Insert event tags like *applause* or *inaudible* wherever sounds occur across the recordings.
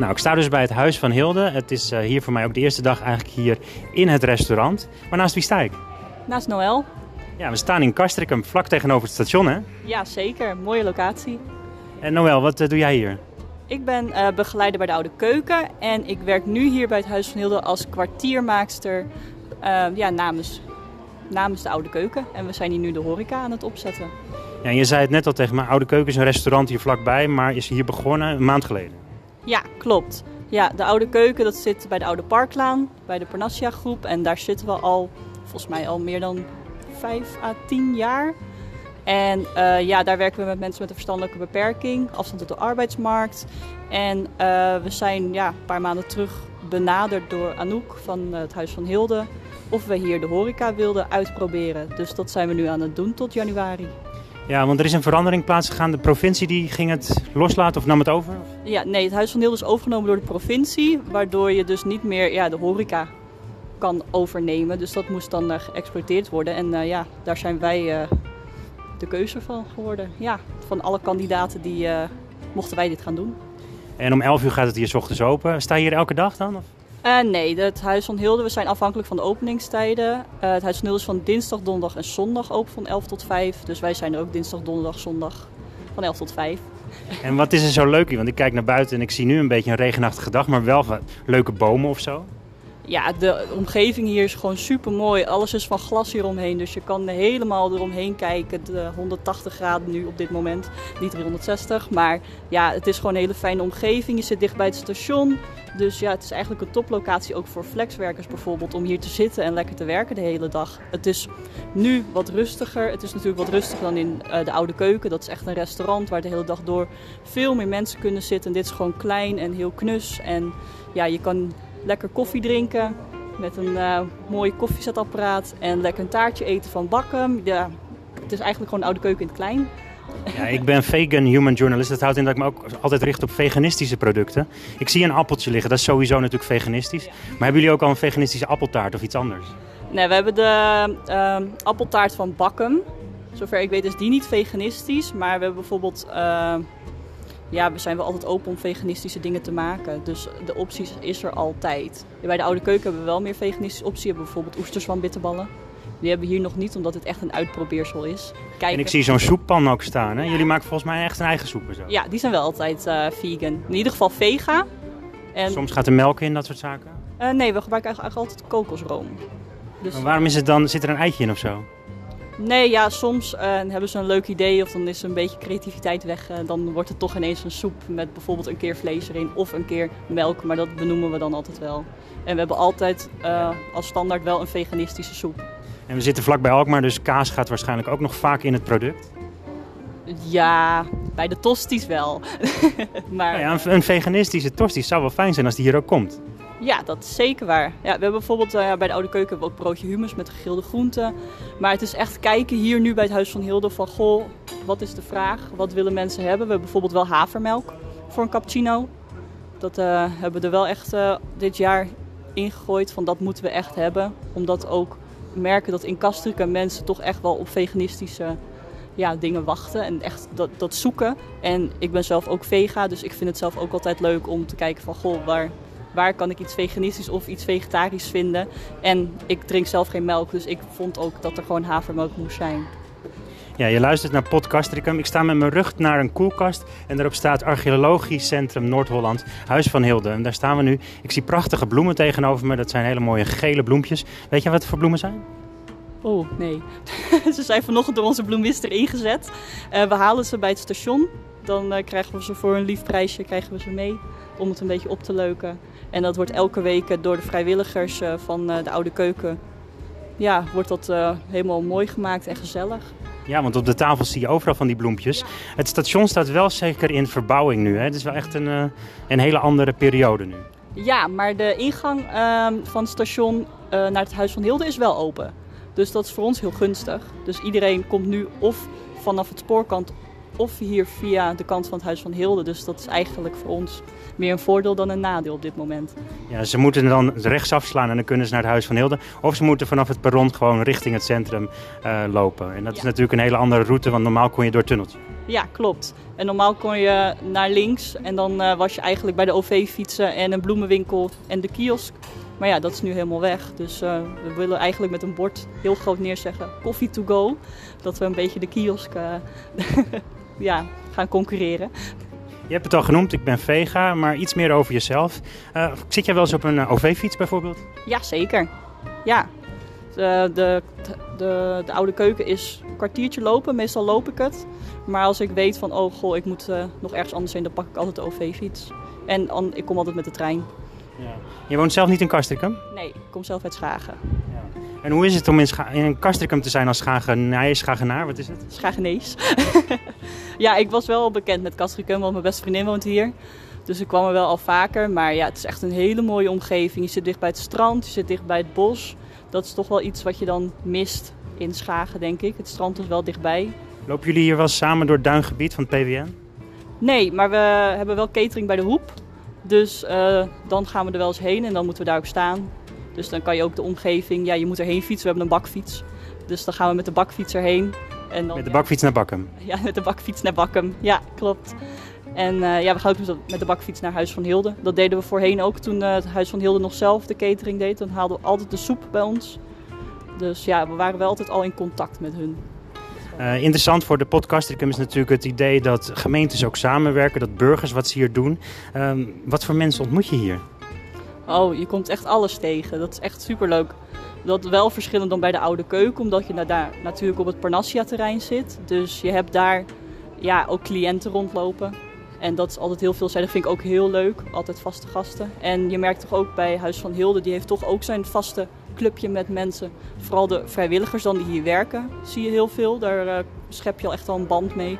Nou, ik sta dus bij het Huis van Hilde. Het is eh, hier voor mij ook de eerste dag eigenlijk hier in het restaurant. Maar naast wie sta ik? Naast Noël. Ja, we staan in Castricum, vlak tegenover het station, hè? Ja, zeker. Mooie locatie. En Noël, wat eh, doe jij hier? Ik ben eh, begeleider bij de Oude Keuken en ik werk nu hier bij het Huis van Hilde als kwartiermaakster ja, namens, namens de Oude Keuken. En we zijn hier nu de horeca aan het opzetten. Ja, en je zei het net al tegen me, Oude Keuken is een restaurant hier vlakbij, maar is hier begonnen een maand geleden. Ja, klopt. Ja, de Oude Keuken dat zit bij de Oude Parklaan, bij de Parnassia groep. En daar zitten we al, volgens mij al meer dan 5 à 10 jaar. En eh, ja, daar werken we met mensen met een verstandelijke beperking, afstand tot de arbeidsmarkt. En eh, we zijn ja, een paar maanden terug benaderd door Anouk van het Huis van Hilde of we hier de horeca wilden uitproberen. Dus dat zijn we nu aan het doen tot januari. Ja, want er is een verandering plaatsgegaan. De provincie die ging het loslaten of nam het over? Ja, nee, het Huis van Hilde is overgenomen door de provincie, waardoor je dus niet meer ja, de horeca kan overnemen. Dus dat moest dan uh, geëxploiteerd worden. En uh, ja, daar zijn wij uh, de keuze van geworden. Ja, van alle kandidaten die mochten wij dit gaan doen. En om 11 uur gaat het hier s ochtends open. Sta je hier elke dag dan? Of? Uh, nee, het Huis van Hilde, we zijn afhankelijk van de openingstijden. Uh, het Huis van Hilde is van dinsdag, donderdag en zondag open van 11 tot 5. Dus wij zijn er ook dinsdag, donderdag, zondag van 11 tot 5. En wat is er zo leuk hier? Want ik kijk naar buiten en ik zie nu een beetje een regenachtige dag, maar wel leuke bomen of zo. Ja, de omgeving hier is gewoon super mooi. Alles is van glas hieromheen. Dus je kan helemaal eromheen kijken. De 180 graden nu op dit moment. Niet 360. Maar ja, het is gewoon een hele fijne omgeving. Je zit dicht bij het station. Dus ja, het is eigenlijk een toplocatie ook voor flexwerkers bijvoorbeeld. Om hier te zitten en lekker te werken de hele dag. Het is nu wat rustiger. Het is natuurlijk wat rustiger dan in uh, de Oude Keuken. Dat is echt een restaurant waar de hele dag door veel meer mensen kunnen zitten. En dit is gewoon klein en heel knus. En ja, je kan lekker koffie drinken met een uh, mooi koffiezetapparaat en lekker een taartje eten van Bakken. Ja, het is eigenlijk gewoon een oude keuken in het klein. Ja, ik ben vegan human journalist. Dat houdt in dat ik me ook altijd richt op veganistische producten. Ik zie een appeltje liggen, dat is sowieso natuurlijk veganistisch. Maar hebben jullie ook al een veganistische appeltaart of iets anders? Nee, we hebben de uh, appeltaart van Bakken. Zover ik weet is die niet veganistisch, maar we hebben bijvoorbeeld... Uh, ja, we zijn wel altijd open om veganistische dingen te maken. Dus de opties is er altijd. Bij de Oude Keuken hebben we wel meer veganistische opties. We hebben bijvoorbeeld oesterzwam bitterballen. Die hebben we hier nog niet, omdat het echt een uitprobeersel is. Kijken. En ik zie zo'n soeppan ook staan. Hè? Jullie maken volgens mij echt een eigen soep en zo. Ja, die zijn wel altijd uh, vegan. In ieder geval vega. En... Soms gaat er melk in, dat soort zaken? Uh, nee, we gebruiken eigenlijk altijd kokosroom. Dus... Maar waarom is het dan, zit er een eitje in of zo? Nee, ja, soms uh, hebben ze een leuk idee of dan is er een beetje creativiteit weg. Uh, dan wordt het toch ineens een soep met bijvoorbeeld een keer vlees erin of een keer melk. Maar dat benoemen we dan altijd wel. En we hebben altijd uh, als standaard wel een veganistische soep. En we zitten vlakbij Alkmaar, dus kaas gaat waarschijnlijk ook nog vaak in het product? Ja, bij de tosties wel. *laughs* maar... Nou ja, een, een veganistische tosties zou wel fijn zijn als die hier ook komt. Ja, dat is zeker waar. Ja, we hebben bijvoorbeeld uh, bij de Oude Keuken we ook broodje humus met gegrilde groenten. Maar het is echt kijken hier nu bij het Huis van Hilde van... Goh, wat is de vraag? Wat willen mensen hebben? We hebben bijvoorbeeld wel havermelk voor een cappuccino. Dat uh, hebben we er wel echt uh, dit jaar ingegooid van dat moeten we echt hebben. Omdat ook merken dat in Castricum mensen toch echt wel op veganistische ja, dingen wachten en echt dat, dat zoeken. En ik ben zelf ook vega, dus ik vind het zelf ook altijd leuk om te kijken van... Goh, waar waar kan ik iets veganistisch of iets vegetarisch vinden. En ik drink zelf geen melk, dus ik vond ook dat er gewoon havermelk moest zijn. Ja, je luistert naar Podcastricum. Ik sta met mijn rug naar een koelkast en daarop staat Archeologisch Centrum Noord-Holland, Huis van Hilde. En daar staan we nu. Ik zie prachtige bloemen tegenover me. Dat zijn hele mooie gele bloempjes. Weet je wat het voor bloemen zijn? Oh, nee. *laughs* ze zijn vanochtend door onze bloemister ingezet. Uh, we halen ze bij het station. Dan uh, krijgen we ze voor een lief prijsje krijgen we ze mee om het een beetje op te leuken. En dat wordt elke week door de vrijwilligers van de Oude Keuken. Ja, wordt dat helemaal mooi gemaakt en gezellig. Ja, want op de tafel zie je overal van die bloempjes. Het station staat wel zeker in verbouwing nu. Hè? Het is wel echt een, een hele andere periode nu. Ja, maar de ingang uh, van het station naar het Huis van Hilde is wel open. Dus dat is voor ons heel gunstig. Dus iedereen komt nu of vanaf het spoorkant of hier via de kant van het Huis van Hilde. Dus dat is eigenlijk voor ons meer een voordeel dan een nadeel op dit moment. Ja, ze moeten dan rechtsaf slaan en dan kunnen ze naar het Huis van Hilde. Of ze moeten vanaf het perron gewoon richting het centrum uh, lopen. En dat ja. is natuurlijk een hele andere route, want normaal kon je door tunneltje. Ja, klopt. En normaal kon je naar links en dan uh, was je eigenlijk bij de OV-fietsen en een bloemenwinkel en de kiosk. Maar ja, dat is nu helemaal weg. Dus uh, we willen eigenlijk met een bord heel groot neerzeggen coffee to go. Dat we een beetje de kiosk uh, *laughs* ja, gaan concurreren. Je hebt het al genoemd, ik ben vega, maar iets meer over jezelf. Uh, zit jij wel eens op een OV-fiets bijvoorbeeld? Ja, zeker. Ja. De, de, de, de, oude keuken is een kwartiertje lopen, meestal loop ik het. Maar als ik weet van, oh goh, ik moet uh, nog ergens anders heen, dan pak ik altijd de OV-fiets. En an, ik kom altijd met de trein. Ja. Je woont zelf niet in Castricum? Nee, ik kom zelf uit Schagen. Ja. En hoe is het om in, Scha in te zijn als Schagenaar? Schagenaar, wat is het? Schagenees. *laughs* *laughs* ja, ik was wel bekend met Castricum, want mijn beste vriendin woont hier. Dus ik kwam er wel al vaker. Maar ja, het is echt een hele mooie omgeving. Je zit dicht bij het strand, je zit dicht bij het bos. Dat is toch wel iets wat je dan mist in Schagen, denk ik. Het strand is wel dichtbij. Lopen jullie hier wel samen door het duingebied van het PWN? Nee, maar we hebben wel catering bij de Hoep. Dus uh, dan gaan we er wel eens heen en dan moeten we daar ook staan. Dus dan kan je ook de omgeving, ja, je moet erheen fietsen. We hebben een bakfiets. Dus dan gaan we met de bakfiets erheen. En dan, met de bakfiets naar Bakkum? *laughs* Ja, met de bakfiets naar Bakkum. Ja, klopt. En uh, ja, we gaan ook met de bakfiets naar Huis van Hilde. Dat deden we voorheen ook toen uh, het Huis van Hilde nog zelf de catering deed. Dan haalden we altijd de soep bij ons. Dus ja, we waren wel altijd al in contact met hun. Uh, interessant voor de podcasticum is natuurlijk het idee dat gemeentes ook samenwerken, dat burgers wat ze hier doen. Uh, wat voor mensen ontmoet je hier? Oh, je komt echt alles tegen. Dat is echt superleuk. Dat wel verschillend dan bij de oude keuken, omdat je daar natuurlijk op het Parnassia-terrein zit. Dus je hebt daar ja, ook cliënten rondlopen. En dat is altijd heel veelzijdig. vind ik ook heel leuk. Altijd vaste gasten. En je merkt toch ook bij Huis van Hilde, die heeft toch ook zijn vaste clubje met mensen. Vooral de vrijwilligers dan die hier werken, zie je heel veel. Daar uh, schep je al echt al een band mee.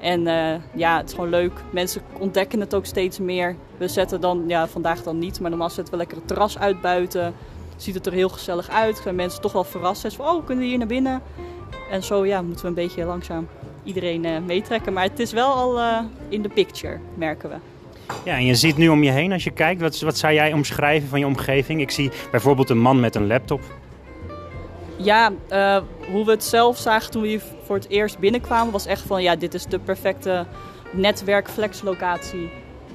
En uh, ja, het is gewoon leuk. Mensen ontdekken het ook steeds meer. We zetten dan, ja, vandaag dan niet, maar normaal zetten we lekker het terras uit buiten. Ziet het er heel gezellig uit. Zijn mensen toch wel verrast. Van, oh, kunnen we hier naar binnen? En zo ja, moeten we een beetje langzaam iedereen uh, meetrekken. Maar het is wel al uh, in de picture, merken we. Ja, en je ziet nu om je heen als je kijkt. Wat, wat zou jij omschrijven van je omgeving? Ik zie bijvoorbeeld een man met een laptop. Ja, uh, hoe we het zelf zagen toen we hier voor het eerst binnenkwamen, was echt van ja, dit is de perfecte netwerkflexlocatie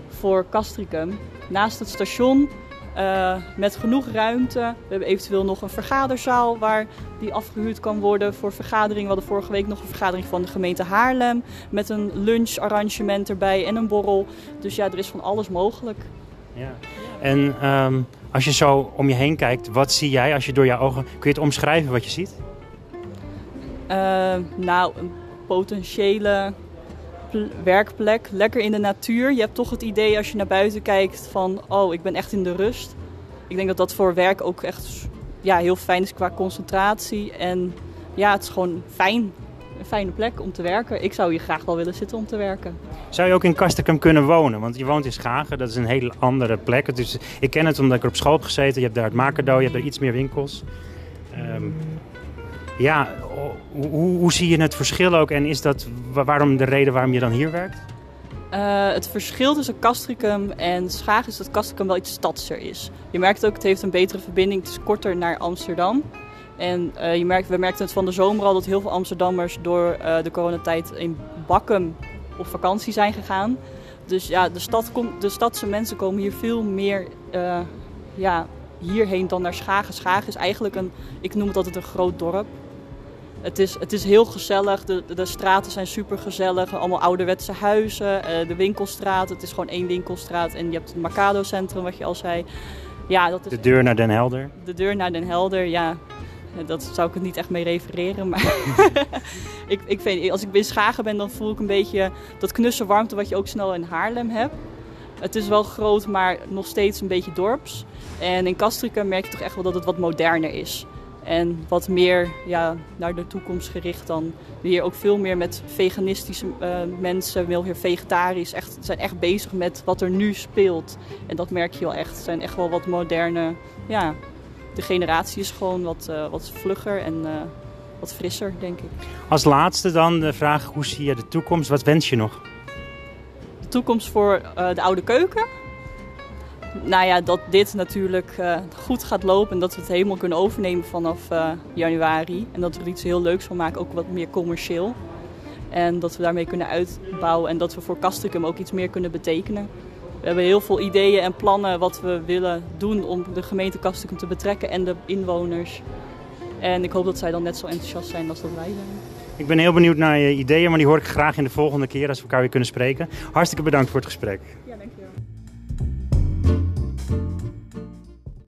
voor Castricum. Naast het station uh, met genoeg ruimte. We hebben eventueel nog een vergaderzaal waar die afgehuurd kan worden voor vergaderingen. We hadden vorige week nog een vergadering van de gemeente Haarlem met een luncharrangement erbij en een borrel. Dus ja, er is van alles mogelijk. Ja. En um, als je zo om je heen kijkt, wat zie jij als je door je ogen... Kun je het omschrijven wat je ziet? Uh, nou, een potentiële werkplek, lekker in de natuur. Je hebt toch het idee als je naar buiten kijkt van, oh, ik ben echt in de rust. Ik denk dat dat voor werk ook echt ja, heel fijn is qua concentratie. En ja, het is gewoon fijn. Een fijne plek om te werken. Ik zou hier graag wel willen zitten om te werken. Zou je ook in Kastekum kunnen wonen? Want je woont in Schagen, dat is een hele andere plek. Dus ik ken het omdat ik er op school heb gezeten. Je hebt daar het Makerdo, je hebt er iets meer winkels. Um, ja, hoe, zie je het verschil ook en is dat waarom de reden waarom je dan hier werkt? Uh, het verschil tussen Castricum en Schagen is dat Castricum wel iets stadser is. Je merkt ook, het heeft een betere verbinding, het is korter naar Amsterdam. En uh, je merkt, we merkten het van de zomer al dat heel veel Amsterdammers door uh, de coronatijd in Bakkum op vakantie zijn gegaan. Dus ja, de, stad de stadse mensen komen hier veel meer ja, hierheen dan naar Schagen. Schagen is eigenlijk een, ik noem het altijd een groot dorp. Het is, het is heel gezellig. De, de straten zijn super gezellig. Allemaal ouderwetse huizen. Uh, de winkelstraat. Het is gewoon één winkelstraat. En je hebt het Mercado Centrum, wat je al zei. Ja, dat is de deur naar Den Helder. De deur naar Den Helder, ja. Dat zou ik het niet echt mee refereren. Maar *laughs* ik, ik weet, als ik in Schagen ben, dan voel ik een beetje dat knusse warmte wat je ook snel in Haarlem hebt. Het is wel groot, maar nog steeds een beetje dorps. En in Castricum merk je toch echt wel dat het wat moderner is. En wat meer ja, naar de toekomst gericht dan. Hier ook veel meer met veganistische uh, mensen, veel meer vegetarisch. Echt, zijn echt bezig met wat er nu speelt. En dat merk je wel echt. Het zijn echt wel wat moderne. Ja, de generatie is gewoon wat, uh, wat vlugger en uh, wat frisser, denk ik. Als laatste dan de vraag: hoe zie je de toekomst? Wat wens je nog? De toekomst voor de oude keuken? Nou ja, dat dit natuurlijk uh, goed gaat lopen en dat we het helemaal kunnen overnemen vanaf uh, januari. En dat we er iets heel leuks van maken, ook wat meer commercieel. En dat we daarmee kunnen uitbouwen en dat we voor Castricum ook iets meer kunnen betekenen. We hebben heel veel ideeën en plannen wat we willen doen om de gemeente Castricum te betrekken en de inwoners. En ik hoop dat zij dan net zo enthousiast zijn als dat wij zijn. Ik ben heel benieuwd naar je ideeën, maar die hoor ik graag in de volgende keer als we elkaar weer kunnen spreken. Hartstikke bedankt voor het gesprek.